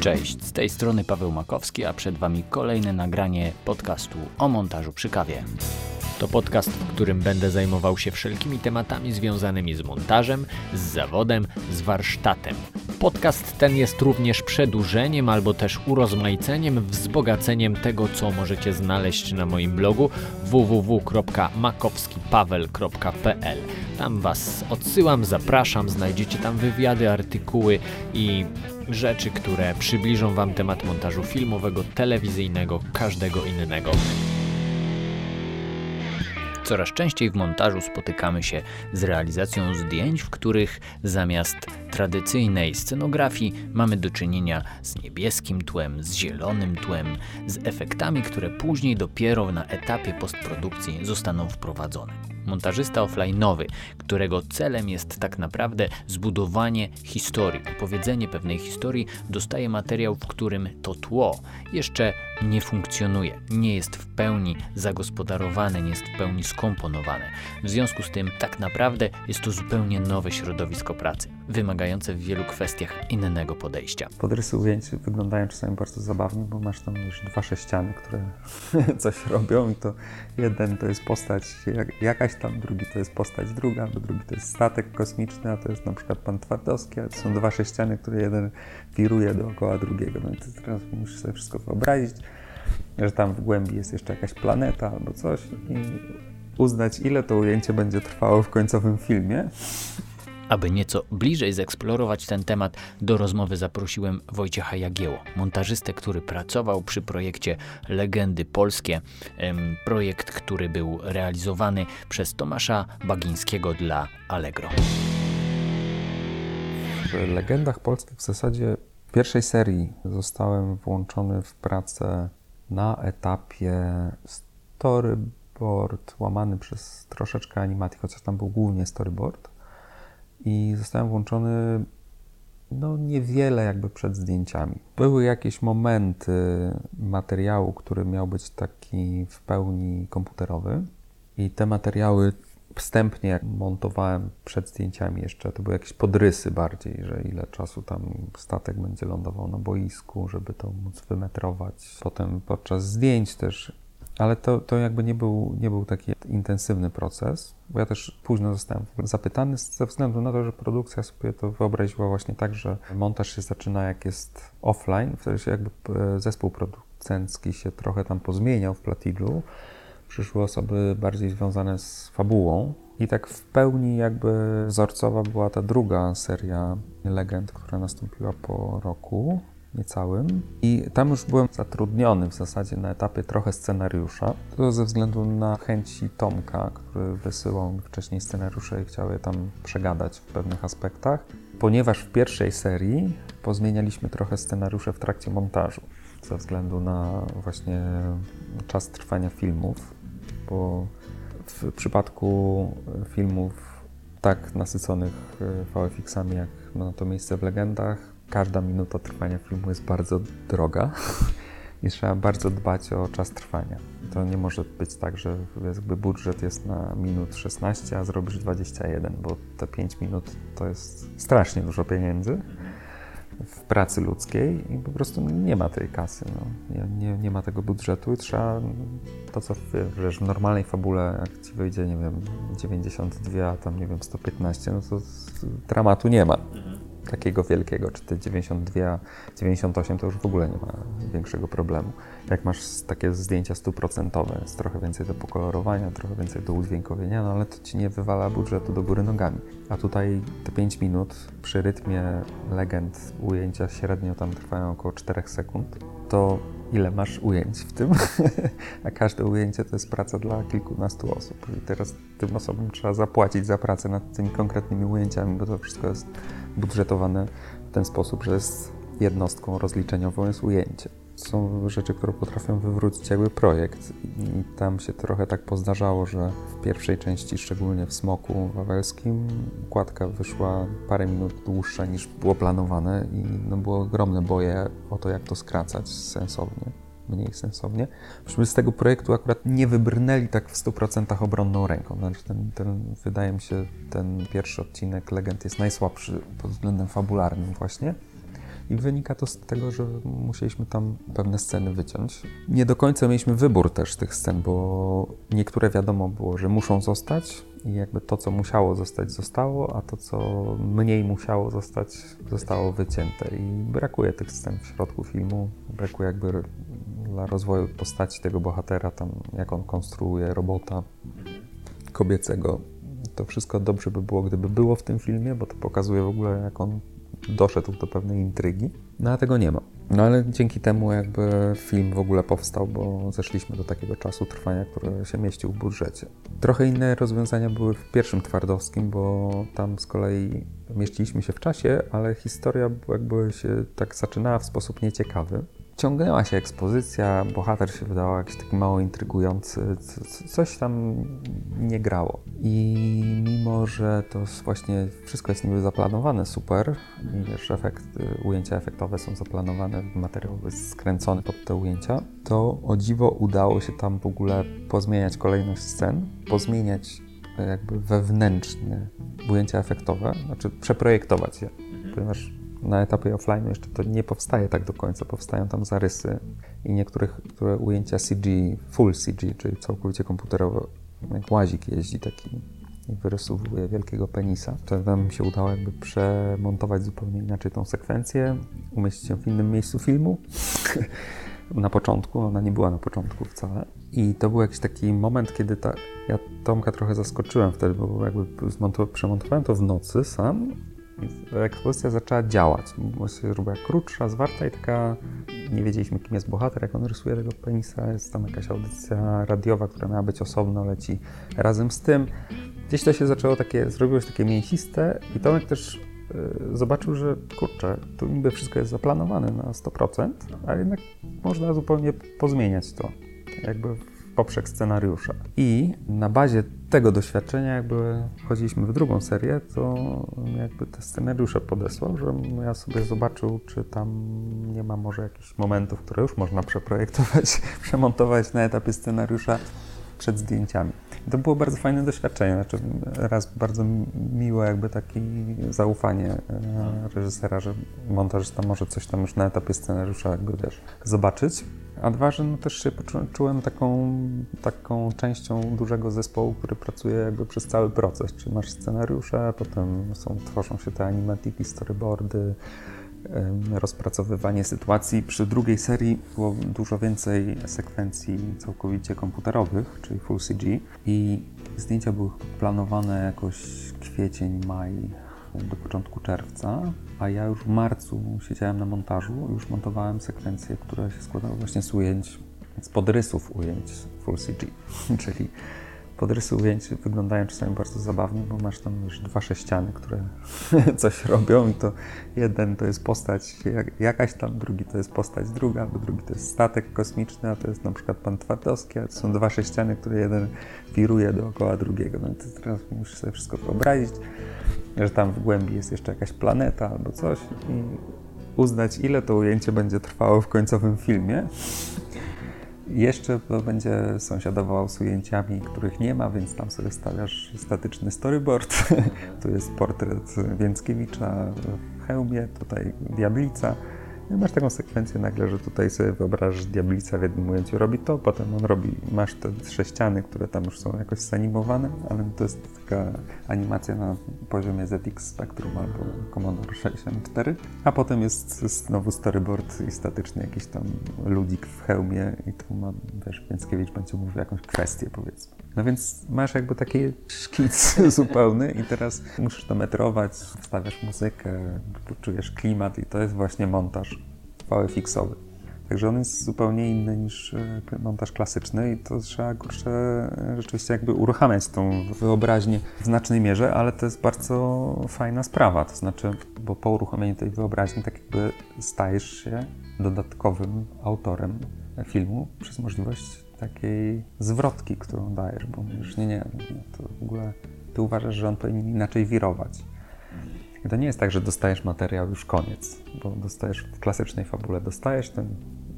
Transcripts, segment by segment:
Cześć, z tej strony Paweł Makowski, a przed Wami kolejne nagranie podcastu o montażu przy kawie. To podcast, w którym będę zajmował się wszelkimi tematami związanymi z montażem, z zawodem, z warsztatem. Podcast ten jest również przedłużeniem albo też urozmaiceniem, wzbogaceniem tego, co możecie znaleźć na moim blogu www.makowskipaweł.pl. Tam Was odsyłam, zapraszam, znajdziecie tam wywiady, artykuły i rzeczy, które przybliżą Wam temat montażu filmowego, telewizyjnego, każdego innego. Coraz częściej w montażu spotykamy się z realizacją zdjęć, w których zamiast tradycyjnej scenografii mamy do czynienia z niebieskim tłem, z zielonym tłem, z efektami, które później dopiero na etapie postprodukcji zostaną wprowadzone. Montażysta offline'owy, którego celem jest tak naprawdę zbudowanie historii, opowiedzenie pewnej historii, dostaje materiał, w którym to tło jeszcze nie funkcjonuje, nie jest w pełni zagospodarowane, nie jest w pełni skomponowane. W związku z tym, tak naprawdę jest to zupełnie nowe środowisko pracy, wymagające w wielu kwestiach innego podejścia. Podrysy ujęć wyglądają czasami bardzo zabawnie, bo masz tam już dwa sześciany, które coś robią i to jeden to jest postać jakaś tam, drugi to jest postać druga, bo drugi to jest statek kosmiczny, a to jest na przykład pan Twardowski, a to są dwa sześciany, które jeden wiruje dookoła drugiego. No i teraz musisz sobie wszystko wyobrazić że tam w głębi jest jeszcze jakaś planeta albo coś i uznać, ile to ujęcie będzie trwało w końcowym filmie. Aby nieco bliżej zeksplorować ten temat, do rozmowy zaprosiłem Wojciecha Jagieło, montażystę, który pracował przy projekcie Legendy Polskie, projekt, który był realizowany przez Tomasza Bagińskiego dla Allegro. W Legendach Polskich w zasadzie pierwszej serii zostałem włączony w pracę na etapie storyboard łamany przez troszeczkę animacji, chociaż tam był głównie storyboard. I zostałem włączony no niewiele jakby przed zdjęciami. Były jakieś momenty materiału, który miał być taki w pełni komputerowy i te materiały wstępnie montowałem przed zdjęciami jeszcze, to były jakieś podrysy bardziej, że ile czasu tam statek będzie lądował na boisku, żeby to móc wymetrować. Potem podczas zdjęć też, ale to, to jakby nie był, nie był taki intensywny proces, bo ja też późno zostałem zapytany ze względu na to, że produkcja sobie to wyobraziła właśnie tak, że montaż się zaczyna jak jest offline, wtedy się jakby e, zespół producencki się trochę tam pozmieniał w Platiglu, przyszły osoby bardziej związane z fabułą. I tak w pełni jakby wzorcowa była ta druga seria legend, która nastąpiła po roku niecałym. I tam już byłem zatrudniony w zasadzie na etapie trochę scenariusza. To ze względu na chęci Tomka, który wysyłał mi wcześniej scenariusze i chciał je tam przegadać w pewnych aspektach. Ponieważ w pierwszej serii pozmienialiśmy trochę scenariusze w trakcie montażu ze względu na właśnie czas trwania filmów bo w przypadku filmów tak nasyconych e, VFX-ami, jak ma to miejsce w legendach, każda minuta trwania filmu jest bardzo droga i trzeba bardzo dbać o czas trwania. To nie może być tak, że jakby budżet jest na minut 16, a zrobisz 21, bo te 5 minut to jest strasznie dużo pieniędzy w pracy ludzkiej i po prostu nie ma tej kasy, no. nie, nie, ma tego budżetu i trzeba to, co w normalnej fabule, jak ci wyjdzie, nie wiem, 92, a tam, nie wiem, 115, no to dramatu nie ma takiego wielkiego, czy te 92, 98 to już w ogóle nie ma większego problemu. Jak masz takie zdjęcia stuprocentowe, jest trochę więcej do pokolorowania, trochę więcej do udźwiękowienia, no ale to ci nie wywala budżetu do góry nogami. A tutaj te 5 minut przy rytmie legend ujęcia średnio tam trwają około 4 sekund, to ile masz ujęć w tym, a każde ujęcie to jest praca dla kilkunastu osób. I teraz tym osobom trzeba zapłacić za pracę nad tymi konkretnymi ujęciami, bo to wszystko jest budżetowane w ten sposób, że jest jednostką rozliczeniową jest ujęcie. Są rzeczy, które potrafią wywrócić jakby projekt i tam się trochę tak pozdarzało, że w pierwszej części, szczególnie w Smoku Wawelskim, układka wyszła parę minut dłuższa niż było planowane i no, było ogromne boje o to, jak to skracać sensownie mniej sensownie. Myśmy z tego projektu akurat nie wybrnęli tak w 100% obronną ręką. Znaczy ten, ten, wydaje mi się, ten pierwszy odcinek Legend jest najsłabszy pod względem fabularnym właśnie. I wynika to z tego, że musieliśmy tam pewne sceny wyciąć. Nie do końca mieliśmy wybór też tych scen, bo niektóre wiadomo było, że muszą zostać i jakby to, co musiało zostać, zostało, a to, co mniej musiało zostać, zostało wycięte. I brakuje tych scen w środku filmu, brakuje jakby dla rozwoju postaci tego bohatera, tam jak on konstruuje robota kobiecego. To wszystko dobrze by było, gdyby było w tym filmie, bo to pokazuje w ogóle, jak on doszedł do pewnej intrygi. No a tego nie ma. No ale dzięki temu jakby film w ogóle powstał, bo zeszliśmy do takiego czasu trwania, który się mieścił w budżecie. Trochę inne rozwiązania były w pierwszym Twardowskim, bo tam z kolei mieściliśmy się w czasie, ale historia jakby się tak zaczynała w sposób nieciekawy ciągnęła się ekspozycja, bohater się wydawał jakiś taki mało intrygujący, coś tam nie grało. I mimo, że to właśnie wszystko jest niby zaplanowane super, i wiesz, efekt, ujęcia efektowe są zaplanowane, materiał jest skręcony pod te ujęcia, to o dziwo udało się tam w ogóle pozmieniać kolejność scen, pozmieniać jakby wewnętrznie ujęcia efektowe, znaczy przeprojektować je, ponieważ na etapie offline jeszcze to nie powstaje tak do końca, powstają tam zarysy i niektórych które ujęcia CG, full CG, czyli całkowicie komputerowe, jak łazik jeździ taki i wyrysowuje wielkiego penisa. To nam się udało jakby przemontować zupełnie inaczej tą sekwencję, umieścić ją w innym miejscu filmu. na początku, ona nie była na początku wcale. I to był jakiś taki moment, kiedy ta, ja Tomka trochę zaskoczyłem wtedy, bo jakby przemontowałem to w nocy sam ekspozycja zaczęła działać. Się robiła krótsza, zwarta i taka... Nie wiedzieliśmy, kim jest bohater, jak on rysuje tego penisa. Jest tam jakaś audycja radiowa, która miała być osobno, leci razem z tym. Gdzieś to się zaczęło takie, zrobiło się takie mięsiste i Tomek też y, zobaczył, że kurczę, tu niby wszystko jest zaplanowane na 100%, a jednak można zupełnie pozmieniać to. Jakby poprzek scenariusza. I na bazie tego doświadczenia, jakby chodziliśmy w drugą serię, to jakby te scenariusze podesłał, że ja sobie zobaczył, czy tam nie ma może jakichś momentów, które już można przeprojektować, przemontować na etapie scenariusza przed zdjęciami. To było bardzo fajne doświadczenie, znaczy raz bardzo miłe jakby takie zaufanie e, reżysera, że montażysta może coś tam już na etapie scenariusza jakby wiesz, zobaczyć. A dwa, że no też się czułem taką, taką częścią dużego zespołu, który pracuje jakby przez cały proces. Czyli masz scenariusze, potem są, tworzą się te animatiki, storyboardy, rozpracowywanie sytuacji. Przy drugiej serii było dużo więcej sekwencji całkowicie komputerowych, czyli full CG i zdjęcia były planowane jakoś kwiecień, maj do początku czerwca, a ja już w marcu siedziałem na montażu i już montowałem sekwencje, które się składały właśnie z ujęć, z podrysów ujęć full CG, czyli podrysy ujęć wyglądają czasami bardzo zabawnie, bo masz tam już dwa sześciany, które coś robią i to jeden to jest postać jakaś tam, drugi to jest postać druga, albo drugi to jest statek kosmiczny, a to jest na przykład pan Twardowski, a to są dwa sześciany, które jeden wiruje dookoła drugiego. No to teraz musisz sobie wszystko wyobrazić, że tam w głębi jest jeszcze jakaś planeta albo coś i uznać, ile to ujęcie będzie trwało w końcowym filmie jeszcze będzie sąsiadował z ujęciami, których nie ma, więc tam sobie stawiasz statyczny storyboard. tu jest portret Więckiewicza w hełmie, tutaj diablica. I masz taką sekwencję nagle, że tutaj sobie wyobrażasz diablica w jednym ujęciu robi to, potem on robi, masz te trzy ściany, które tam już są jakoś zanimowane, ale to jest taka animacja na poziomie ZX Spectrum albo Commodore 64, a potem jest znowu storyboard i statyczny jakiś tam ludzik w hełmie i tu ma, wiesz, Więckiewicz będzie mówił jakąś kwestię powiedzmy. No więc masz jakby taki szkic zupełny i teraz musisz to metrować, wstawiasz muzykę, czujesz klimat i to jest właśnie montaż VFX-owy. Także on jest zupełnie inny niż e, montaż klasyczny i to trzeba kurczę, rzeczywiście jakby uruchamiać tą wyobraźnię w znacznej mierze, ale to jest bardzo fajna sprawa, to znaczy, bo po uruchomieniu tej wyobraźni tak jakby stajesz się dodatkowym autorem filmu przez możliwość takiej zwrotki, którą dajesz, bo mówisz, nie, nie, to w ogóle ty uważasz, że on powinien inaczej wirować. I to nie jest tak, że dostajesz materiał już koniec, bo dostajesz w klasycznej fabule, dostajesz ten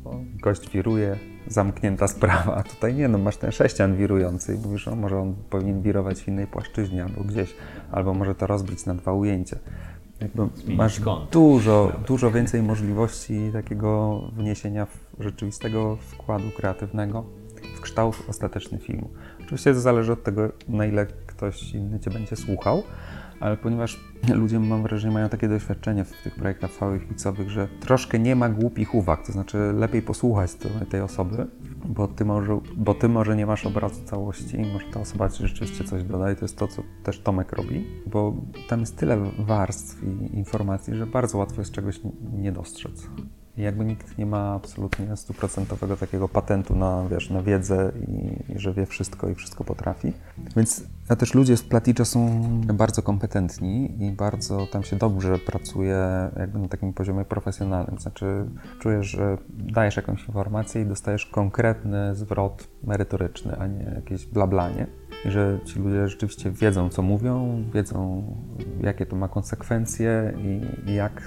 o, gość wiruje, zamknięta sprawa, a tutaj nie, no masz ten sześcian wirujący i mówisz, o może on powinien wirować w innej płaszczyźnie albo gdzieś, albo może to rozbić na dwa ujęcia. jakby masz dużo, dużo więcej możliwości takiego wniesienia rzeczywistego wkładu kreatywnego kształt ostateczny filmu. Oczywiście to zależy od tego, na ile ktoś inny Cię będzie słuchał, ale ponieważ ludzie, mam wrażenie, mają takie doświadczenie w tych projektach VFX-owych, że troszkę nie ma głupich uwag, to znaczy lepiej posłuchać tej osoby, bo ty, może, bo ty może nie masz obrazu całości i może ta osoba ci rzeczywiście coś doda i to jest to, co też Tomek robi, bo tam jest tyle warstw i informacji, że bardzo łatwo jest czegoś nie dostrzec. Jakby nikt nie ma absolutnie stuprocentowego takiego patentu na, wiesz, na wiedzę i, i, że wie wszystko i wszystko potrafi. Więc a też ludzie z Platicza są bardzo kompetentni i bardzo tam się dobrze pracuje jakby na takim poziomie profesjonalnym. Znaczy czujesz, że dajesz jakąś informację i dostajesz konkretny zwrot merytoryczny, a nie jakieś blablanie. I że ci ludzie rzeczywiście wiedzą, co mówią, wiedzą, jakie to ma konsekwencje i, i jak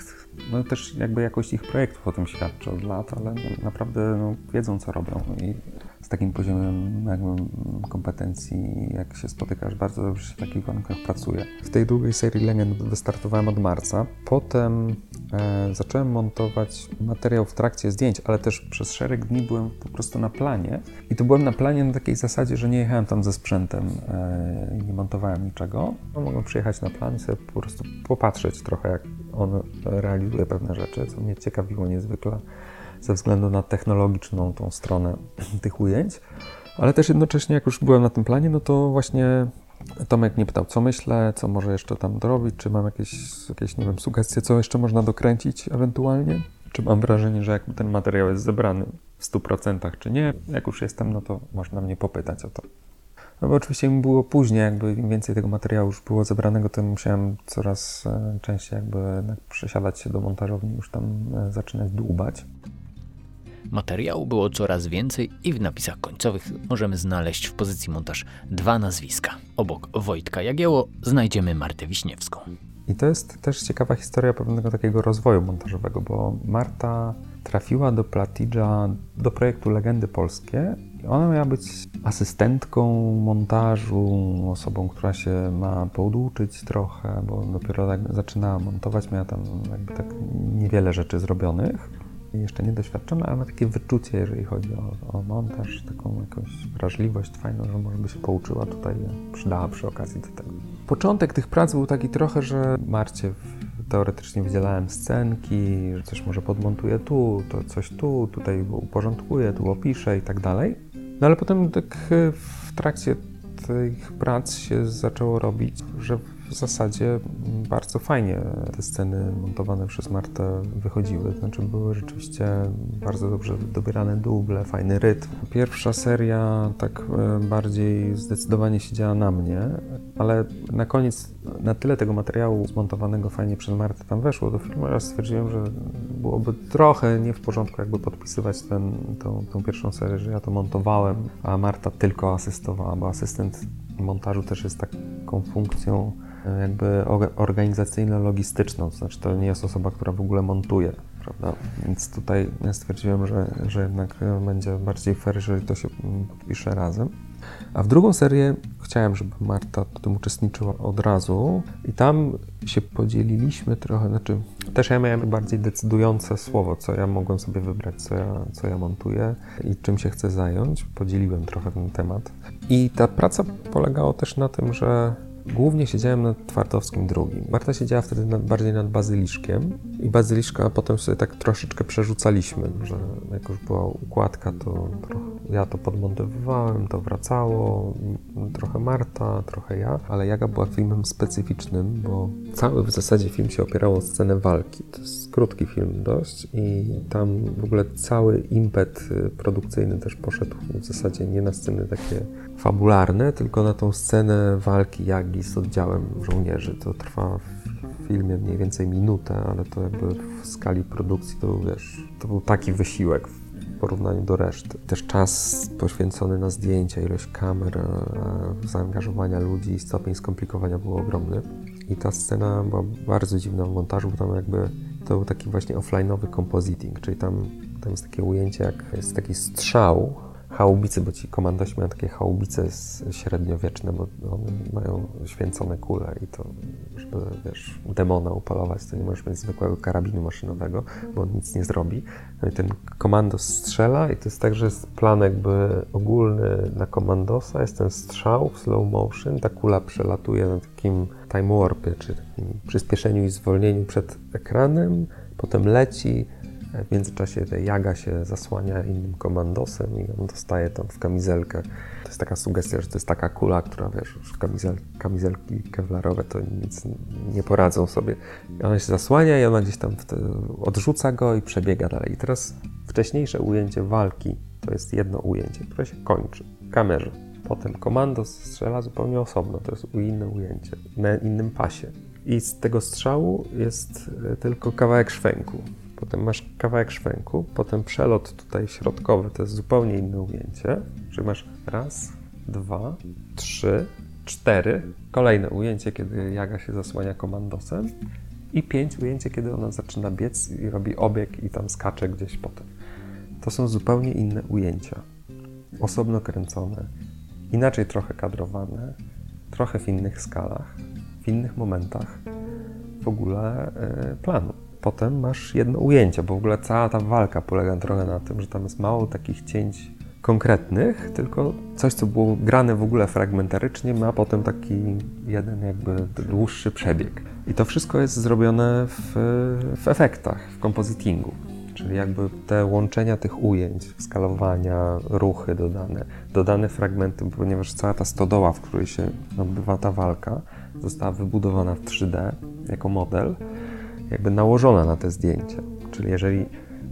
no też jakby jakość ich projektów o tym świadczy od lat, ale naprawdę no, wiedzą, co robią i z takim poziomem jakby kompetencji, jak się spotykasz, bardzo dobrze się w takich warunkach pracuje. W tej drugiej serii Legend wystartowałem od marca. Potem e, zacząłem montować materiał w trakcie zdjęć, ale też przez szereg dni byłem po prostu na planie. I to byłem na planie na takiej zasadzie, że nie jechałem tam ze sprzętem e, i nie montowałem niczego. No, mogłem przyjechać na plan i sobie po prostu popatrzeć trochę, jak on realizuje pewne rzeczy, co mnie ciekawiło niezwykle ze względu na technologiczną tą stronę tych ujęć. Ale też jednocześnie, jak już byłem na tym planie, no to właśnie Tomek mnie pytał, co myślę, co może jeszcze tam dorobić, czy mam jakieś, jakieś nie wiem, sugestie, co jeszcze można dokręcić ewentualnie, czy mam wrażenie, że jakby ten materiał jest zebrany w 100% czy nie. Jak już jestem, no to można mnie popytać o to. No bo oczywiście mi było później, jakby im więcej tego materiału już było zebranego, tym musiałem coraz e, częściej jakby przesiadać się do montażowni, już tam e, zaczynać dłubać. Materiału było coraz więcej i w napisach końcowych możemy znaleźć w pozycji montaż dwa nazwiska. Obok Wojtka Jagieło znajdziemy Martę Wiśniewską. I to jest też ciekawa historia pewnego takiego rozwoju montażowego, bo Marta trafiła do Platidża, do projektu Legendy Polskie ona miała być asystentką montażu, osobą, która się ma poduczyć trochę, bo dopiero tak zaczynała montować, miała tam jakby tak niewiele rzeczy zrobionych jeszcze niedoświadczona, ale ma takie wyczucie, jeżeli chodzi o, o, montaż, taką jakąś wrażliwość fajną, że może by się pouczyła tutaj, przydała przy okazji do tego. Początek tych prac był taki trochę, że Marcie teoretycznie wydzielałem scenki, że coś może podmontuję tu, to coś tu, tutaj uporządkuję, tu opiszę i tak dalej. No ale potem tak w trakcie tych prac się zaczęło robić, że w zasadzie bardzo fajnie te sceny montowane przez Martę wychodziły. Znaczy były rzeczywiście bardzo dobrze dobierane duble, fajny rytm. Pierwsza seria tak e, bardziej zdecydowanie siedziała na mnie, ale na koniec na tyle tego materiału zmontowanego fajnie przez Martę tam weszło do filmu, że stwierdziłem, że byłoby trochę nie w porządku jakby podpisywać ten, tą, tą pierwszą serię, że ja to montowałem, a Marta tylko asystowała, bo asystent montażu też jest taką funkcją jakby organizacyjno-logistyczną, to znaczy to nie jest osoba, która w ogóle montuje, prawda? Więc tutaj stwierdziłem, że, że jednak będzie bardziej fair, jeżeli to się podpisze razem. A w drugą serię chciałem, żeby Marta w tym uczestniczyła od razu i tam się podzieliliśmy trochę, znaczy też ja miałem bardziej decydujące słowo, co ja mogłem sobie wybrać, co ja, co ja montuję i czym się chcę zająć. Podzieliłem trochę ten temat. I ta praca polegała też na tym, że Głównie siedziałem nad Twardowskim drugim. Marta siedziała wtedy nad, bardziej nad Bazyliszkiem i Bazyliszka potem sobie tak troszeczkę przerzucaliśmy, że jak już była układka, to trochę ja to podmontowywałem, to wracało, trochę Marta, trochę ja, ale Jaga była filmem specyficznym, bo cały w zasadzie film się opierał o scenę walki. To jest krótki film dość i tam w ogóle cały impet produkcyjny też poszedł w zasadzie nie na sceny takie fabularne, tylko na tą scenę walki Jagi z oddziałem żołnierzy. To trwa w filmie mniej więcej minutę, ale to jakby w skali produkcji to, wiesz, to był taki wysiłek w porównaniu do reszty. Też czas poświęcony na zdjęcia, ilość kamer, e, zaangażowania ludzi, stopień skomplikowania był ogromny. I ta scena była bardzo dziwna w montażu, bo tam jakby to był taki właśnie offline'owy compositing, czyli tam, tam jest takie ujęcie, jak jest taki strzał haubicy, bo ci komandosi mają takie haubice średniowieczne, bo one mają święcone kule i to, żeby, wiesz, demona upalować, to nie możesz mieć zwykłego karabinu maszynowego, bo on nic nie zrobi. No i ten komandos strzela i to jest tak, że jest plan jakby ogólny na komandosa, jest ten strzał w slow motion, ta kula przelatuje na takim time warpie, czy takim przyspieszeniu i zwolnieniu przed ekranem, potem leci, w międzyczasie Jaga się zasłania innym komandosem i on dostaje tam w kamizelkę. To jest taka sugestia, że to jest taka kula, która wiesz, już kamizel, kamizelki kevlarowe to nic nie poradzą sobie. I ona się zasłania i ona gdzieś tam odrzuca go i przebiega dalej. I teraz wcześniejsze ujęcie walki to jest jedno ujęcie, które się kończy w kamerze. Potem komandos strzela zupełnie osobno, to jest inne ujęcie, na innym pasie. I z tego strzału jest e, tylko kawałek szwęku potem masz kawałek szwęku, potem przelot tutaj środkowy, to jest zupełnie inne ujęcie, czyli masz raz, dwa, trzy, cztery, kolejne ujęcie, kiedy Jaga się zasłania komandosem i pięć ujęcie, kiedy ona zaczyna biec i robi obieg i tam skacze gdzieś potem. To są zupełnie inne ujęcia, osobno kręcone, inaczej trochę kadrowane, trochę w innych skalach, w innych momentach w ogóle yy, planu potem masz jedno ujęcie, bo w ogóle cała ta walka polega trochę na tym, że tam jest mało takich cięć konkretnych, tylko coś, co było grane w ogóle fragmentarycznie, ma potem taki jeden jakby dłuższy przebieg. I to wszystko jest zrobione w, w efektach, w compositingu. Czyli jakby te łączenia tych ujęć, skalowania, ruchy dodane, dodane fragmenty, ponieważ cała ta stodoła, w której się odbywa ta walka, została wybudowana w 3D jako model, jakby nałożona na te zdjęcia. Czyli jeżeli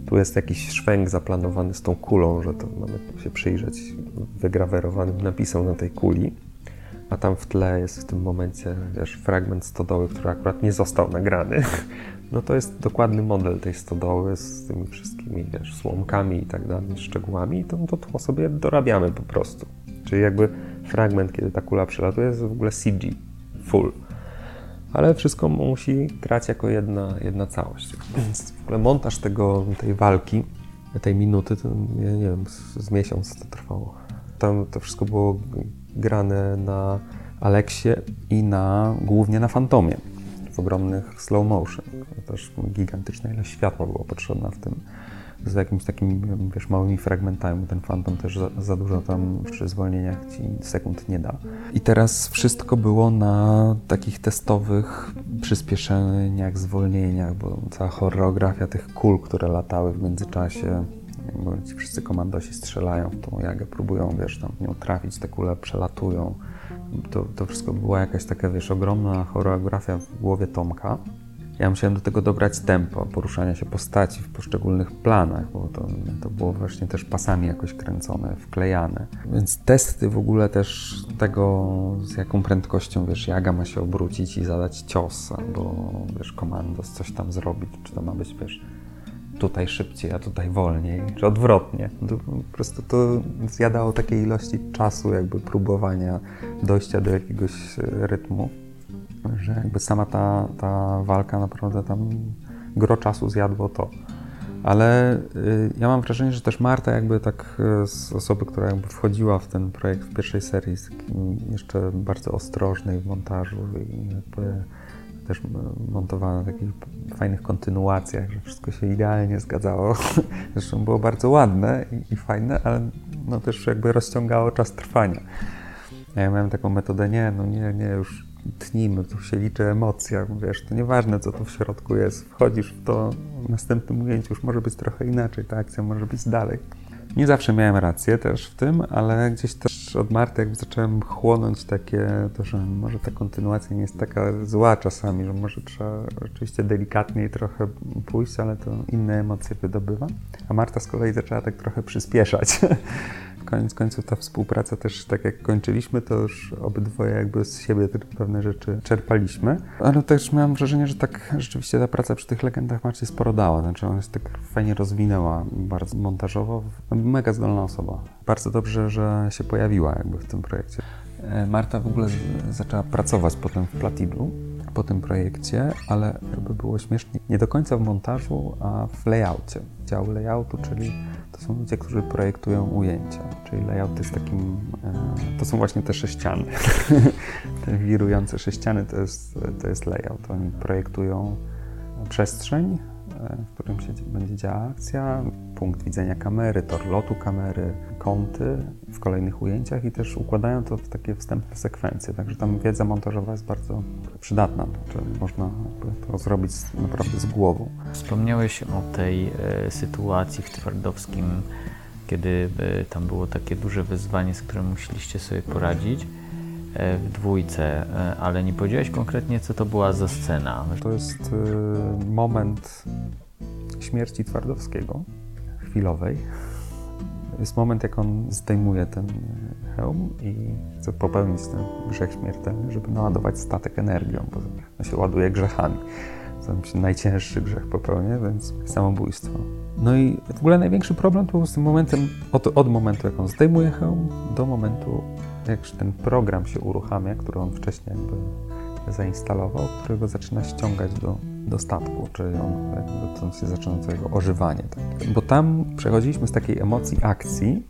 tu jest jakiś szwęk zaplanowany z tą kulą, że to mamy się przyjrzeć wygrawerowanym napisom na tej kuli, a tam w tle jest w tym momencie wiesz, fragment stodoły, który akurat nie został nagrany, no to jest dokładny model tej stodoły z tymi wszystkimi wiesz, słomkami i tak dalej, szczegółami, to, to tło sobie dorabiamy po prostu. Czyli jakby fragment, kiedy ta kula przelatuje, jest w ogóle CG, full ale wszystko musi grać jako jedna, jedna całość. Więc w ogóle montaż tego, tej walki, tej minuty, to nie, nie wiem, z, z miesiąc to trwało. Tam to wszystko było grane na Aleksie i na, głównie na Fantomie w ogromnych slow motion. Też gigantyczna ilość światła było potrzebna w tym z jakimiś takimi, wiesz, małymi fragmentami. Ten Phantom też za, za, dużo tam przy zwolnieniach ci sekund nie da. I teraz wszystko było na takich testowych przyspieszeniach, zwolnieniach, bo cała choreografia tych kul, które latały w międzyczasie, bo ci wszyscy komandosi strzelają w tą jagę, próbują, wiesz, tam nią trafić, te kule przelatują. To, to wszystko była jakaś taka, wiesz, ogromna choreografia w głowie Tomka. Ja musiałem do tego dobrać tempo poruszania się postaci w poszczególnych planach, bo to, to było właśnie też pasami jakoś kręcone, wklejane. Więc testy w ogóle też tego, z jaką prędkością, wiesz, jaga ma się obrócić i zadać cios, albo, wiesz, komandos coś tam zrobić, czy to ma być, wiesz, tutaj szybciej, a tutaj wolniej, czy odwrotnie. To po prostu to zjadało takiej ilości czasu, jakby próbowania dojścia do jakiegoś rytmu że jakby sama ta, ta walka naprawdę tam gro czasu zjadło to. Ale y, ja mam wrażenie, że też Marta jakby tak y, z osoby, która jakby wchodziła w ten projekt w pierwszej serii, z jeszcze bardzo ostrożnej w montażu i jakby też montowała na takich fajnych kontynuacjach, że wszystko się idealnie zgadzało. Zresztą było bardzo ładne i, i fajne, ale no też jakby rozciągało czas trwania. Ja miałem taką metodę, nie, no nie, nie, już tnijmy, tu się liczy emocja, wiesz, to nieważne, co tu w środku jest, wchodzisz w to, w następnym ujęciu już może być trochę inaczej, ta akcja może być dalej. Nie zawsze miałem rację też w tym, ale gdzieś też od Marty jakby zacząłem chłonąć takie, to, że może ta kontynuacja nie jest taka zła czasami, że może trzeba rzeczywiście delikatniej trochę pójść, ale to inne emocje wydobywa. A Marta z kolei zaczęła tak trochę przyspieszać koniec końców ta współpraca też, tak jak kończyliśmy, to już obydwoje jakby z siebie pewne rzeczy czerpaliśmy. Ale też miałem wrażenie, że tak rzeczywiście ta praca przy tych legendach Marcie sporo dała. Znaczy ona się tak fajnie rozwinęła, bardzo montażowo. Mega zdolna osoba. Bardzo dobrze, że się pojawiła jakby w tym projekcie. E, Marta w ogóle zaczęła pracować potem w Platiblu po tym projekcie, ale jakby było śmiesznie, nie do końca w montażu, a w layoutie. Dział layoutu, czyli to są ludzie, którzy projektują ujęcia. Czyli layout jest takim, e, to są właśnie te sześciany. te wirujące sześciany to jest, to jest layout. Oni projektują przestrzeń, w którym się będzie działa akcja, punkt widzenia kamery, tor lotu kamery, kąty w kolejnych ujęciach i też układają to w takie wstępne sekwencje. Także tam wiedza montażowa jest bardzo przydatna, czyli można to zrobić naprawdę z głową. Wspomniałeś o tej e, sytuacji w Twardowskim, kiedy e, tam było takie duże wyzwanie, z którym musieliście sobie poradzić w dwójce, e, ale nie powiedziałeś konkretnie, co to była za scena. To jest e, moment śmierci Twardowskiego, chwilowej. Jest moment, jak on zdejmuje ten hełm i chce popełnić ten grzech śmiertelny, żeby naładować statek energią, bo on się ładuje grzechami. To się najcięższy grzech popełnia, więc samobójstwo. No i w ogóle największy problem to był z tym momentem, od, od momentu, jak on zdejmuje hełm, do momentu, jak ten program się uruchamia, który on wcześniej jakby zainstalował, którego zaczyna ściągać do, do statku, czyli on, jakby, to się zaczyna to jego ożywanie. Tak? Bo tam przechodziliśmy z takiej emocji akcji,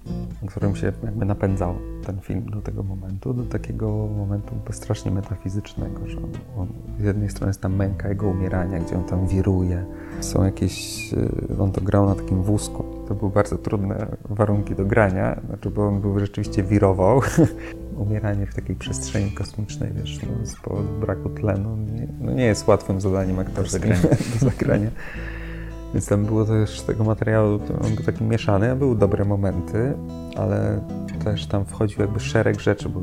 którym się jakby napędzał ten film do tego momentu, do takiego momentu strasznie metafizycznego, że on, z jednej strony jest tam męka jego umierania, gdzie on tam wiruje, są jakieś, y, on to grał na takim wózku, to były bardzo trudne warunki do grania, znaczy, bo on był rzeczywiście wirował, umieranie w takiej przestrzeni kosmicznej, wiesz, no, z powodu braku tlenu, nie, no nie jest łatwym zadaniem aktorskim do zagrania. do zagrania. Więc tam było też tego materiału, on był taki mieszany, były dobre momenty, ale też tam wchodził jakby szereg rzeczy, bo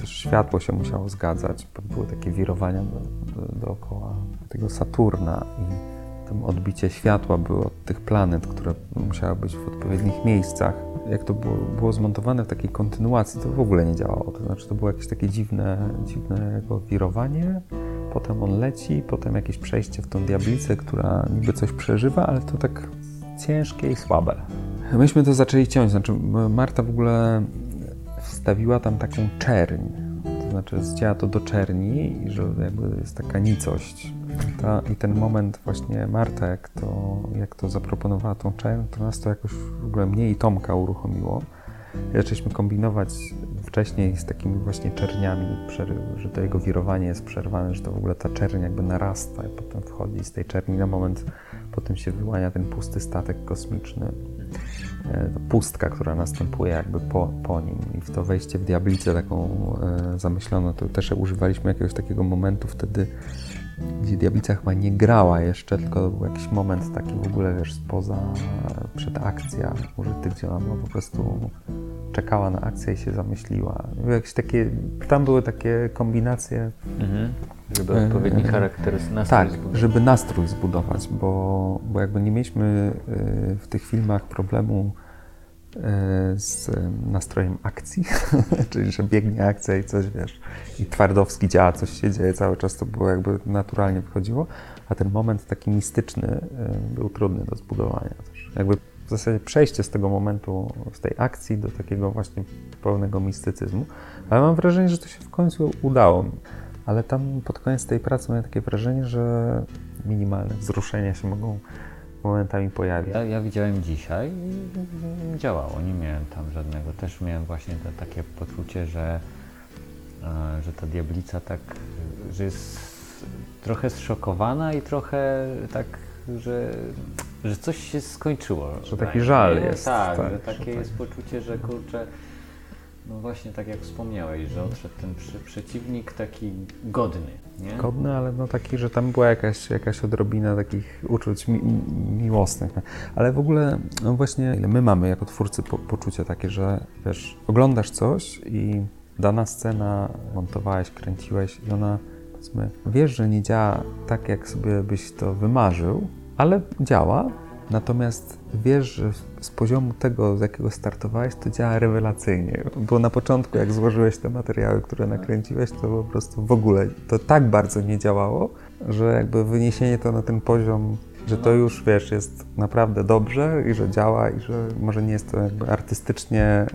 też światło się musiało zgadzać, były takie wirowania do, do, dookoła tego Saturna i tam odbicie światła było od tych planet, które musiały być w odpowiednich miejscach. Jak to było, było zmontowane w takiej kontynuacji, to w ogóle nie działało. To znaczy, to było jakieś takie dziwne, dziwne jego wirowanie, potem on leci, potem jakieś przejście w tą diablicę, która niby coś przeżywa, ale to tak ciężkie i słabe. Myśmy to zaczęli ciąć, znaczy Marta w ogóle wstawiła tam taką czerń, to znaczy zdziała to do czerni i że jakby jest taka nicość. Ta, I ten moment właśnie Marta, jak to, jak to zaproponowała tą czerń, to nas to jakoś w ogóle mnie i Tomka uruchomiło. Zaczęliśmy kombinować wcześniej z takimi właśnie czerniami, że to jego wirowanie jest przerwane, że to w ogóle ta czerń jakby narasta i potem wchodzi z tej czerni na moment, potem się wyłania ten pusty statek kosmiczny. E, pustka, która następuje jakby po, po nim i w to wejście w diablicę taką e, zamyślono, to też używaliśmy jakiegoś takiego momentu wtedy, gdzie Diablica chyba nie grała jeszcze, tylko był jakiś moment taki w ogóle, wiesz, spoza, przed akcja użyty, gdzie ona po prostu czekała na akcję i się zamyśliła. Jakieś takie, tam były takie kombinacje. Mhm. Żeby odpowiedni e, charakter, nastrój Tak, zbudować. żeby nastrój zbudować, bo, bo jakby nie mieliśmy e, w tych filmach problemu E, z nastrojem akcji, czyli że biegnie akcja i coś, wiesz, i Twardowski działa, coś się dzieje, cały czas to było jakby naturalnie wychodziło, a ten moment taki mistyczny e, był trudny do zbudowania też. Jakby w zasadzie przejście z tego momentu, z tej akcji do takiego właśnie pełnego mistycyzmu, ale mam wrażenie, że to się w końcu udało. Ale tam pod koniec tej pracy miałem takie wrażenie, że minimalne wzruszenia się mogą momentami pojawia. Ja, ja widziałem dzisiaj i działało, nie miałem tam żadnego. Też miałem właśnie to, takie poczucie, że, e, że ta diablica tak, że jest trochę zszokowana i trochę tak, że, że coś się skończyło. Że taki żal jest. Tak, tak że takie że jest tak. poczucie, że kurczę, no właśnie tak jak wspomniałeś, że odszedł ten przy, przeciwnik taki godny. Nie? Godny, ale no taki, że tam była jakaś, jakaś odrobina takich uczuć mi, miłosnych. Ale w ogóle, no właśnie, my mamy jako twórcy po, poczucie takie, że wiesz, oglądasz coś i dana scena montowałeś, kręciłeś i ona, powiedzmy, wiesz, że nie działa tak, jak sobie byś to wymarzył, ale działa, Natomiast wiesz, że z poziomu tego, z jakiego startowałeś, to działa rewelacyjnie. Bo na początku, jak złożyłeś te materiały, które nakręciłeś, to po prostu w ogóle to tak bardzo nie działało, że jakby wyniesienie to na ten poziom że to już, wiesz, jest naprawdę dobrze i że działa i że może nie jest to jakby artystycznie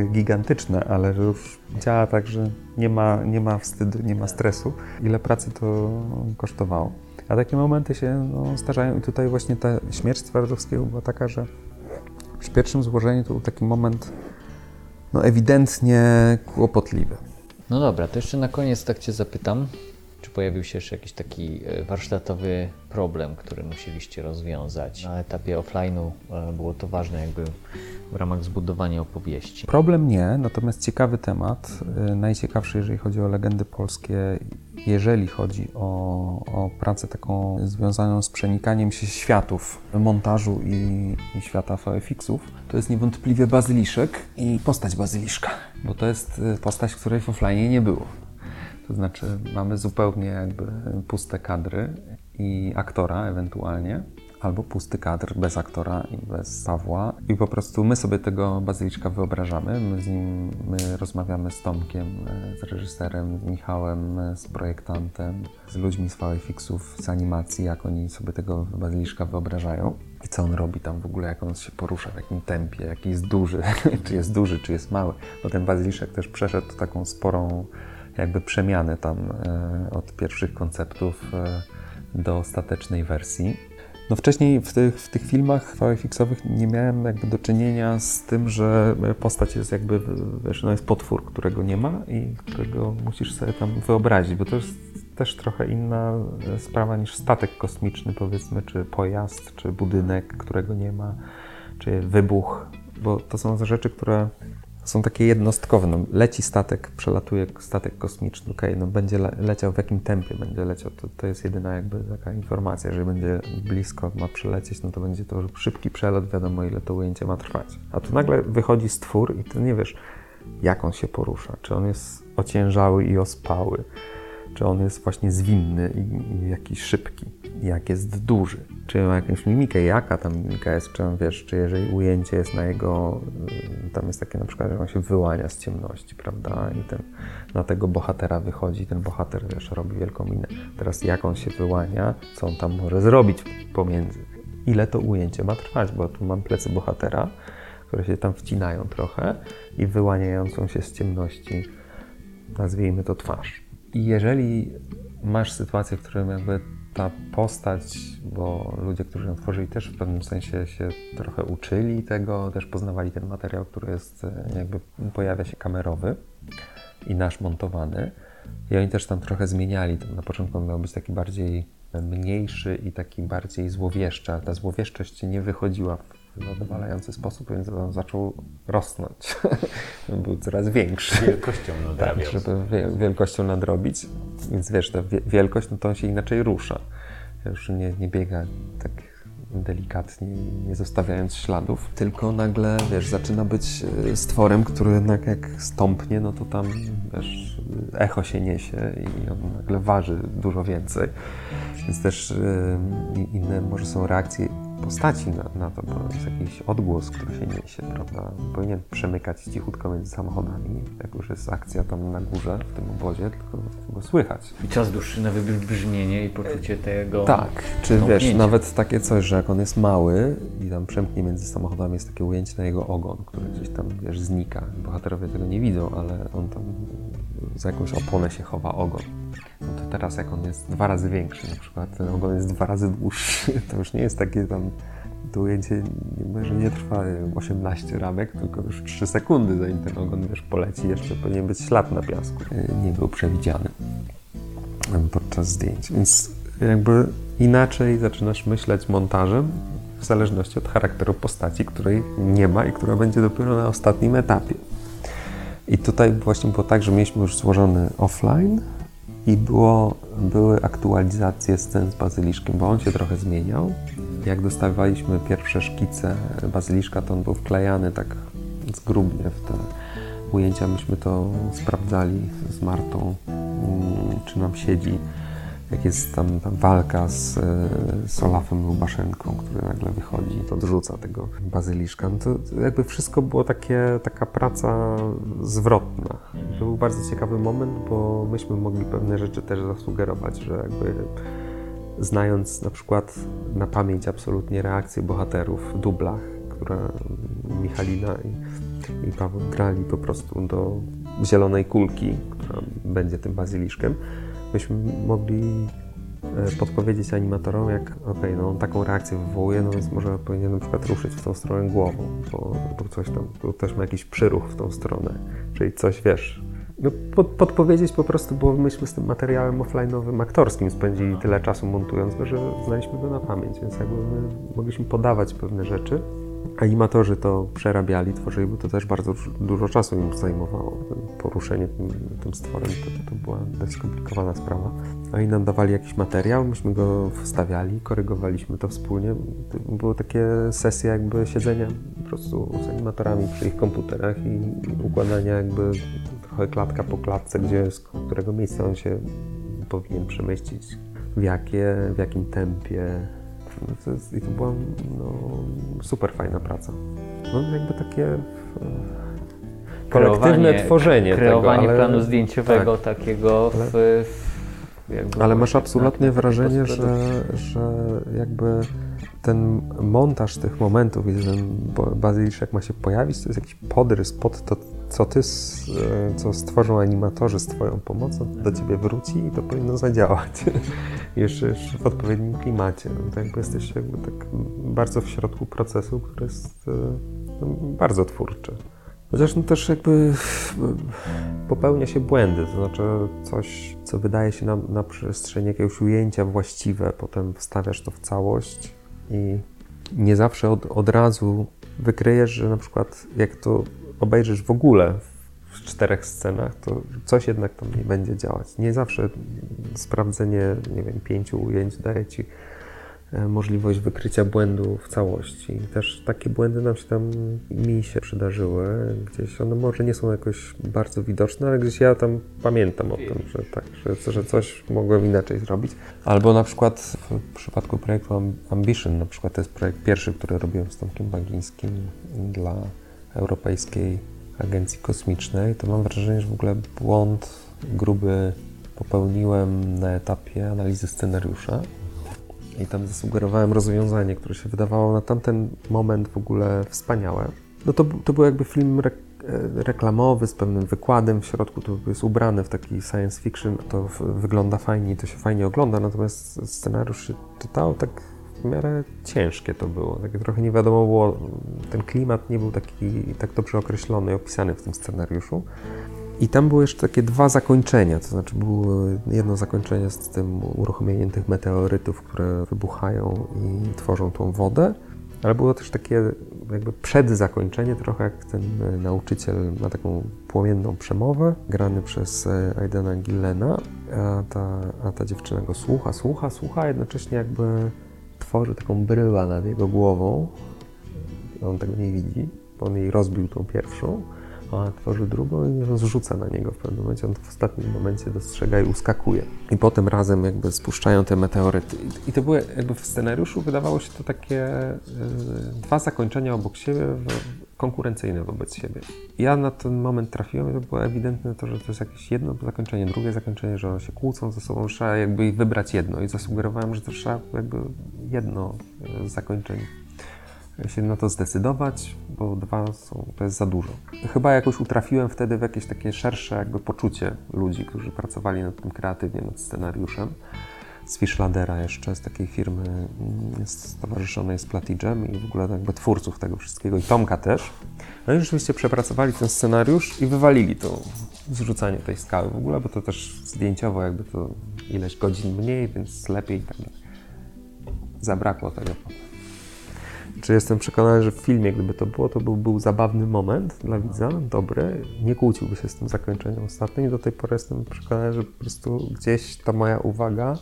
y, gigantyczne, ale że już działa tak, że nie ma, nie ma wstydu, nie ma stresu. Ile pracy to kosztowało. A takie momenty się no, zdarzają i tutaj właśnie ta śmierć Twardowskiego była taka, że przy pierwszym złożeniu to był taki moment no, ewidentnie kłopotliwy. No dobra, to jeszcze na koniec tak Cię zapytam, czy pojawił się jeszcze jakiś taki e, warsztatowy problem, który musieliście rozwiązać? Na etapie offline'u e, było to ważne jakby w ramach zbudowania opowieści. Problem nie, natomiast ciekawy temat. E, najciekawszy, jeżeli chodzi o legendy polskie, jeżeli chodzi o, o pracę taką związaną z przenikaniem się światów montażu i, i świata VFX-ów, to jest niewątpliwie Bazyliszek i postać Bazyliszka, bo to jest postać, której w offline nie było. To znaczy mamy zupełnie jakby puste kadry i aktora ewentualnie, albo pusty kadr bez aktora i bez Pawła. I po prostu my sobie tego bazyliczka wyobrażamy. My z nim my rozmawiamy z Tomkiem, z reżyserem, z Michałem, z projektantem, z ludźmi z VFX-ów, z animacji, jak oni sobie tego bazyliczka wyobrażają. I co on robi tam w ogóle, jak on się porusza, w jakim tempie, jaki jest duży, czy jest duży, czy jest mały. Bo ten bazyliszek też przeszedł taką sporą jakby przemiany tam e, od pierwszych konceptów e, do ostatecznej wersji. No wcześniej w tych, w tych filmach VFX-owych nie miałem jakby do czynienia z tym, że postać jest jakby, wiesz, no jest potwór, którego nie ma i którego musisz sobie tam wyobrazić, bo to jest też trochę inna e, sprawa niż statek kosmiczny powiedzmy, czy pojazd, czy budynek, którego nie ma, czy wybuch, bo to są rzeczy, które są takie jednostkowe. No, leci statek, przelatuje statek kosmiczny, okej, okay, no będzie le leciał w jakim tempie będzie leciał, to, to jest jedyna jakby taka informacja, jeżeli będzie blisko, ma przelecieć, no to będzie to szybki przelot, wiadomo ile to ujęcie ma trwać. A tu nagle wychodzi stwór i ty nie wiesz, jak on się porusza, czy on jest ociężały i ospały, czy on jest właśnie zwinny i, i jakiś szybki, jak jest duży, czy ma jakąś mimikę, jaka tam mimika jest, czy on, wiesz, czy jeżeli ujęcie jest na jego, y, tam jest takie na przykład, że on się wyłania z ciemności, prawda, i ten, na tego bohatera wychodzi, ten bohater, wiesz, robi wielką minę. Teraz jak on się wyłania, co on tam może zrobić pomiędzy, ile to ujęcie ma trwać, bo tu mam plecy bohatera, które się tam wcinają trochę i wyłaniającą się z ciemności, nazwijmy to twarz. I jeżeli masz sytuację, w której jakby ta postać, bo ludzie, którzy ją tworzyli, też w pewnym sensie się trochę uczyli tego, też poznawali ten materiał, który jest e, jakby pojawia się kamerowy i nasz montowany. I oni też tam trochę zmieniali. Na początku miał być taki bardziej mniejszy i taki bardziej złowieszczy, ale ta złowieszczość nie wychodziła zadowalający sposób, więc on zaczął rosnąć. Był coraz większy. Wielkością nadrabiał. Tak, żeby wielkością nadrobić. Więc wiesz, ta wielkość, no to on się inaczej rusza. Już nie, nie biega tak delikatnie, nie zostawiając śladów, tylko nagle, wiesz, zaczyna być e, stworem, który jednak jak stąpnie, no to tam, wiesz, echo się niesie i on nagle waży dużo więcej. Więc też yy, inne może są reakcje postaci na, na, to, bo jest jakiś odgłos, który się niesie, prawda? Powinien przemykać cichutko między samochodami, jak już jest akcja tam na górze, w tym obozie, tylko go słychać. I czas dłuższy na wybrzmienie i poczucie tego Tak, czy wiesz, nawet takie coś, że jak on jest mały i tam przemknie między samochodami, jest takie ujęcie na jego ogon, który gdzieś tam, wiesz, znika. Bohaterowie tego nie widzą, ale on tam za jakąś oponę się chowa ogon. No to teraz jak on jest dwa razy większy, na przykład ten ogon jest dwa razy dłuższy, to już nie jest takie tam to ujęcie że nie trwa 18 ramek, tylko już 3 sekundy, zanim ten ogon wiesz, poleci, jeszcze powinien być ślad na piasku. Nie był przewidziany podczas zdjęć. Więc jakby inaczej zaczynasz myśleć montażem w zależności od charakteru postaci, której nie ma i która będzie dopiero na ostatnim etapie. I tutaj właśnie było tak, że mieliśmy już złożony offline i było, były aktualizacje scen z bazyliszkiem, bo on się trochę zmieniał. Jak dostawaliśmy pierwsze szkice bazyliszka, to on był wklejany tak zgrubnie w te ujęcia. Myśmy to sprawdzali z Martą, mm, czy nam siedzi jak jest tam, walka z, z Olafem Lubaszenką, który nagle wychodzi, to odrzuca tego bazyliszka. No to jakby wszystko było takie, taka praca zwrotna. To był bardzo ciekawy moment, bo myśmy mogli pewne rzeczy też zasugerować, że jakby znając na przykład na pamięć absolutnie reakcje bohaterów w dublach, które Michalina i, i Paweł grali po prostu do zielonej kulki, która będzie tym bazyliszkiem, myśmy mogli e, podpowiedzieć animatorom, jak ok, no on taką reakcję wywołuje, no więc może powinien na przykład ruszyć w tą stronę głową, bo, bo coś tam, bo też ma jakiś przyruch w tą stronę, czyli coś, wiesz, no, pod, podpowiedzieć po prostu, bo myśmy z tym materiałem offline'owym aktorskim spędzili tyle czasu montując go, że znaliśmy go na pamięć, więc jakby my mogliśmy podawać pewne rzeczy. Animatorzy to przerabiali, tworzyli, bo to też bardzo dużo czasu im zajmowało. Poruszenie tym, tym stworem to, to była dość skomplikowana sprawa. Oni nam dawali jakiś materiał, myśmy go wstawiali, korygowaliśmy to wspólnie. Były takie sesje jakby siedzenia po prostu z animatorami przy ich komputerach i układania jakby trochę klatka po klatce, gdzie, z którego miejsca on się powinien przemieścić, w jakie, w jakim tempie. To jest, I to była no, super fajna praca. No jakby takie kolektywne tworzenie kreowanie tego, ale, planu zdjęciowego tak, takiego w, w ale masz absolutnie wrażenie, że, że jakby ten montaż tych momentów i ten bazyliszek ma się pojawić, to jest jakiś podrys pod to, co ty, e, co stworzą animatorzy z twoją pomocą, do ciebie wróci i to powinno zadziałać. jeszcze, jeszcze w odpowiednim klimacie. No jakby jesteś jakby tak bardzo w środku procesu, który jest e, no, bardzo twórczy. Chociaż no też jakby popełnia się błędy, to znaczy coś, co wydaje się nam na przestrzeni jakiegoś ujęcia właściwe, potem wstawiasz to w całość i nie zawsze od, od razu wykryjesz, że na przykład jak to obejrzysz w ogóle w czterech scenach, to coś jednak tam nie będzie działać. Nie zawsze sprawdzenie, nie wiem, pięciu ujęć daje ci możliwość wykrycia błędu w całości. Też takie błędy nam się tam, mi się przydarzyły. Gdzieś one może nie są jakoś bardzo widoczne, ale gdzieś ja tam pamiętam o tym, że tak, że, że coś mogłem inaczej zrobić. Albo na przykład w przypadku projektu Ambition, na przykład to jest projekt pierwszy, który robiłem z Tomkiem Bagińskim dla Europejskiej Agencji Kosmicznej, to mam wrażenie, że w ogóle błąd gruby popełniłem na etapie analizy scenariusza. I tam zasugerowałem rozwiązanie, które się wydawało na tamten moment w ogóle wspaniałe. No to, to był jakby film re reklamowy z pewnym wykładem w środku, to jest ubrany w taki science fiction, to wygląda fajnie i to się fajnie ogląda, natomiast scenariusz się czytał tak w miarę ciężkie to było. Takie trochę nie wiadomo było, ten klimat nie był taki tak dobrze określony i opisany w tym scenariuszu. I tam były jeszcze takie dwa zakończenia, to znaczy było jedno zakończenie z tym uruchomieniem tych meteorytów, które wybuchają i tworzą tą wodę, ale było też takie jakby przedzakończenie, trochę jak ten nauczyciel ma taką płomienną przemowę, grany przez Aidena Gillena, a ta, a ta dziewczyna go słucha, słucha, słucha, a jednocześnie jakby tworzy taką bryłę nad jego głową. On tego nie widzi, on jej rozbił tą pierwszą, ona tworzy drugą i zrzuca na niego w pewnym momencie. On w ostatnim momencie dostrzega i uskakuje. I potem razem jakby spuszczają te meteoryty. I to były jakby w scenariuszu wydawało się to takie yy, dwa zakończenia obok siebie, konkurencyjne wobec siebie. Ja na ten moment trafiłem i to było ewidentne to, że to jest jakieś jedno zakończenie, drugie zakończenie, że one się kłócą ze sobą, trzeba jakby wybrać jedno i zasugerowałem, że to trzeba jakby jedno z zakończeń się na to zdecydować, bo dwa są, to jest za dużo. Chyba jakoś utrafiłem wtedy w jakieś takie szersze jakby poczucie ludzi, którzy pracowali nad tym kreatywnie, nad scenariuszem. Z Fischladera jeszcze, z takiej firmy mm, stowarzyszonej z Platigem i w ogóle jakby twórców tego wszystkiego i Tomka też. No i rzeczywiście przepracowali ten scenariusz i wywalili to zrzucanie tej skały w ogóle, bo to też zdjęciowo jakby to ileś godzin mniej, więc lepiej i tak. Zabrakło tego czy jestem przekonany, że w filmie, gdyby to było, to był, był zabawny moment dla widza, dobry, nie kłóciłby się z tym zakończeniem ostatnim do tej pory jestem przekonany, że po prostu gdzieś ta moja uwaga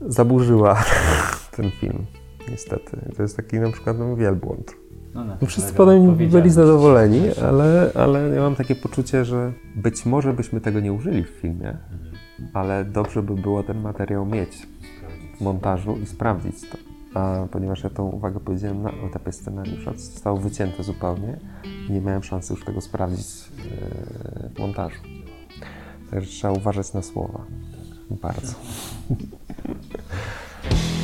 zaburzyła ten film, niestety. To jest taki na przykład no, wielbłąd. No, no, wszyscy potem byli zadowoleni, ale, ale ja mam takie poczucie, że być może byśmy tego nie użyli w filmie, ale dobrze by było ten materiał mieć w montażu i sprawdzić to a ponieważ ja tą uwagę powiedziałem na etapie scenariusza, zostało wycięte zupełnie i nie miałem szansy już tego sprawdzić e, w montażu. Także trzeba uważać na słowa. Bardzo.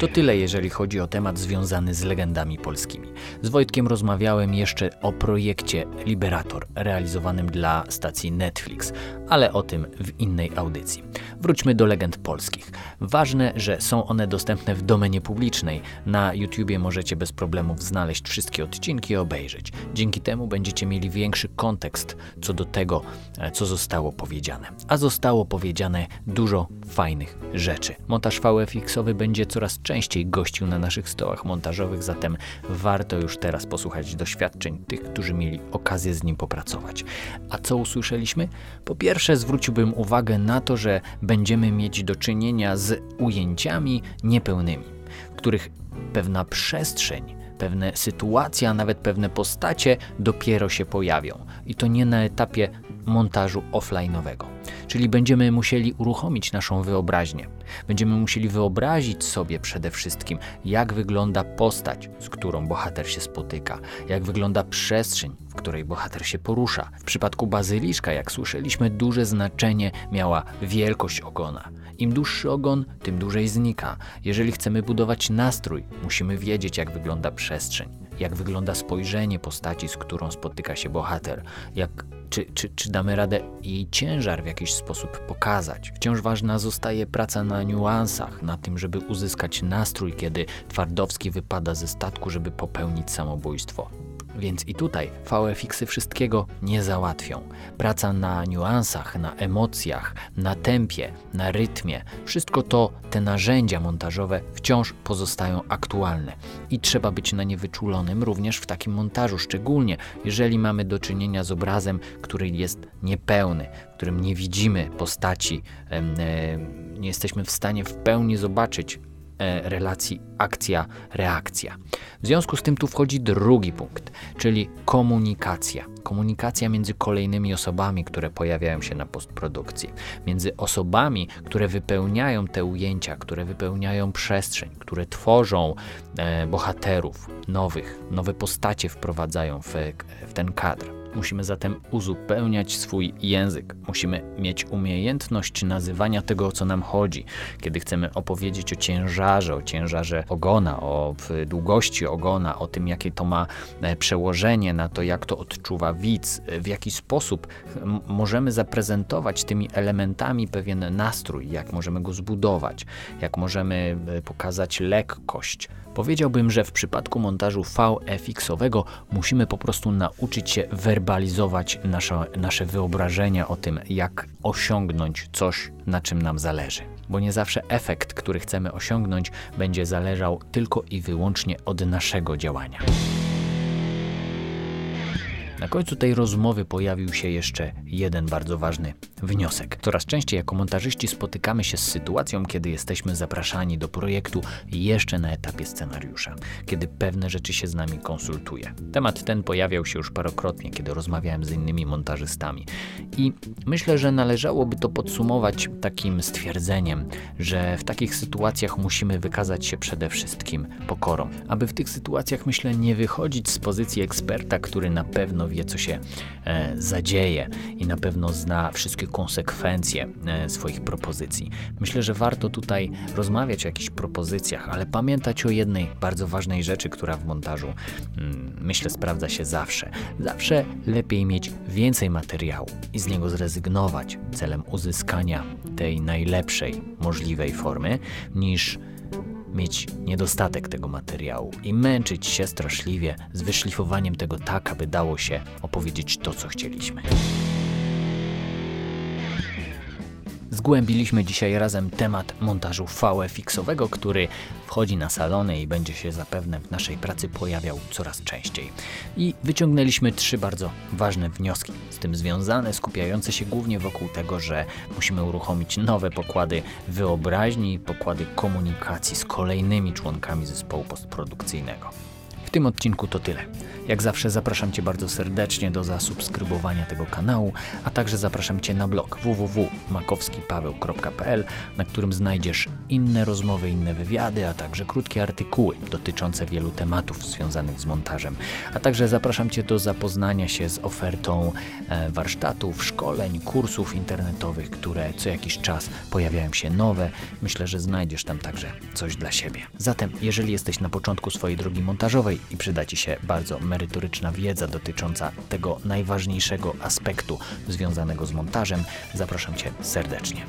To tyle, jeżeli chodzi o temat związany z legendami polskimi. Z Wojtkiem rozmawiałem jeszcze o projekcie Liberator, realizowanym dla stacji Netflix, ale o tym w innej audycji. Wróćmy do legend polskich. Ważne, że są one dostępne w domenie publicznej. Na YouTubie możecie bez problemów znaleźć wszystkie odcinki i obejrzeć. Dzięki temu będziecie mieli większy kontekst co do tego, e, co zostało powiedziane. A zostało powiedziane dużo fajnych rzeczy. Montaż VFX-owy będzie coraz częściej gościł na naszych stołach montażowych, zatem warto już teraz posłuchać doświadczeń tych, którzy mieli okazję z nim popracować. A co usłyszeliśmy? Po pierwsze, zwróciłbym uwagę na to, że będziemy mieć do czynienia z ujęciami niepełnymi, w których pewna przestrzeń pewne sytuacje, a nawet pewne postacie dopiero się pojawią. I to nie na etapie montażu offline'owego. Czyli będziemy musieli uruchomić naszą wyobraźnię. Będziemy musieli wyobrazić sobie przede wszystkim, jak wygląda postać, z którą bohater się spotyka, jak wygląda przestrzeń, w której bohater się porusza. W przypadku bazyliszka, jak słyszeliśmy, duże znaczenie miała wielkość ogona. Im dłuższy ogon, tym dłużej znika. Jeżeli chcemy budować nastrój, musimy wiedzieć, jak wygląda przestrzeń, jak wygląda spojrzenie postaci, z którą spotyka się bohater, jak czy, czy, czy damy radę jej ciężar w jakiś sposób pokazać. Wciąż ważna zostaje praca na niuansach, na tym, żeby uzyskać nastrój, kiedy Twardowski wypada ze statku, żeby popełnić samobójstwo. Więc i tutaj VFX-y wszystkiego nie załatwią. Praca na niuansach, na emocjach, na tempie, na rytmie, wszystko to, te narzędzia montażowe wciąż pozostają aktualne i trzeba być na nie wyczulonym również w takim montażu, szczególnie jeżeli mamy do czynienia z obrazem, który jest niepełny, w którym nie widzimy postaci, nie jesteśmy w stanie w pełni zobaczyć E, relacji akcja-reakcja. W związku z tym tu wchodzi drugi punkt, czyli komunikacja. Komunikacja między kolejnymi osobami, które pojawiają się na postprodukcji, między osobami, które wypełniają te ujęcia, które wypełniają przestrzeń, które tworzą e, bohaterów nowych, nowe postacie wprowadzają w, w ten kadr. Musimy zatem uzupełniać swój język. Musimy mieć umiejętność nazywania tego, o co nam chodzi. Kiedy chcemy opowiedzieć o ciężarze, o ciężarze ogona, o długości ogona, o tym, jakie to ma e, przełożenie na to, jak to odczuwa widz, w jaki sposób możemy zaprezentować tymi elementami pewien nastrój, jak możemy go zbudować, jak możemy e, pokazać lekkość, Powiedziałbym, że w przypadku montażu VFX-owego musimy po prostu nauczyć się werbalizować nasze, nasze wyobrażenia o tym, jak osiągnąć coś, na czym nam zależy. Bo nie zawsze efekt, który chcemy osiągnąć, będzie zależał tylko i wyłącznie od naszego działania. Na końcu tej rozmowy pojawił się jeszcze jeden bardzo ważny wniosek. Coraz częściej jako montażyści spotykamy się z sytuacją, kiedy jesteśmy zapraszani do projektu jeszcze na etapie scenariusza, kiedy pewne rzeczy się z nami konsultuje. Temat ten pojawiał się już parokrotnie, kiedy rozmawiałem z innymi montażystami. I myślę, że należałoby to podsumować takim stwierdzeniem, że w takich sytuacjach musimy wykazać się przede wszystkim pokorą. Aby w tych sytuacjach, myślę, nie wychodzić z pozycji eksperta, który na pewno wie, co się e, zadzieje i na pewno zna wszystkie konsekwencje e, swoich propozycji. Myślę, że warto tutaj rozmawiać o jakichś propozycjach, ale pamiętać o jednej bardzo ważnej rzeczy, która w montażu mm, myślę sprawdza się zawsze. Zawsze lepiej mieć więcej materiału i z niego zrezygnować celem uzyskania tej najlepszej możliwej formy, niż mieć niedostatek tego materiału i męczyć się straszliwie z wyszlifowaniem tego tak, aby dało się opowiedzieć to, co chcieliśmy. Zgłębiliśmy dzisiaj razem temat montażu VFX-owego, który wchodzi na salony i będzie się zapewne w naszej pracy pojawiał coraz częściej. I wyciągnęliśmy trzy bardzo ważne wnioski z tym związane, skupiające się głównie wokół tego, że musimy uruchomić nowe pokłady wyobraźni, pokłady komunikacji z kolejnymi członkami zespołu postprodukcyjnego. W tym odcinku to tyle. Jak zawsze zapraszam Cię bardzo serdecznie do zasubskrybowania tego kanału, a także zapraszam Cię na blog www.makowskipaweł.pl, na którym znajdziesz inne rozmowy, inne wywiady, a także krótkie artykuły dotyczące wielu tematów związanych z montażem. A także zapraszam Cię do zapoznania się z ofertą e, warsztatów, szkoleń, kursów internetowych, które co jakiś czas pojawiają się nowe. Myślę, że znajdziesz tam także coś dla siebie. Zatem, jeżeli jesteś na początku swojej drogi montażowej i przyda Ci się bardzo merytoryczna wiedza dotycząca tego najważniejszego aspektu związanego z montażem, zapraszam Cię serdecznie.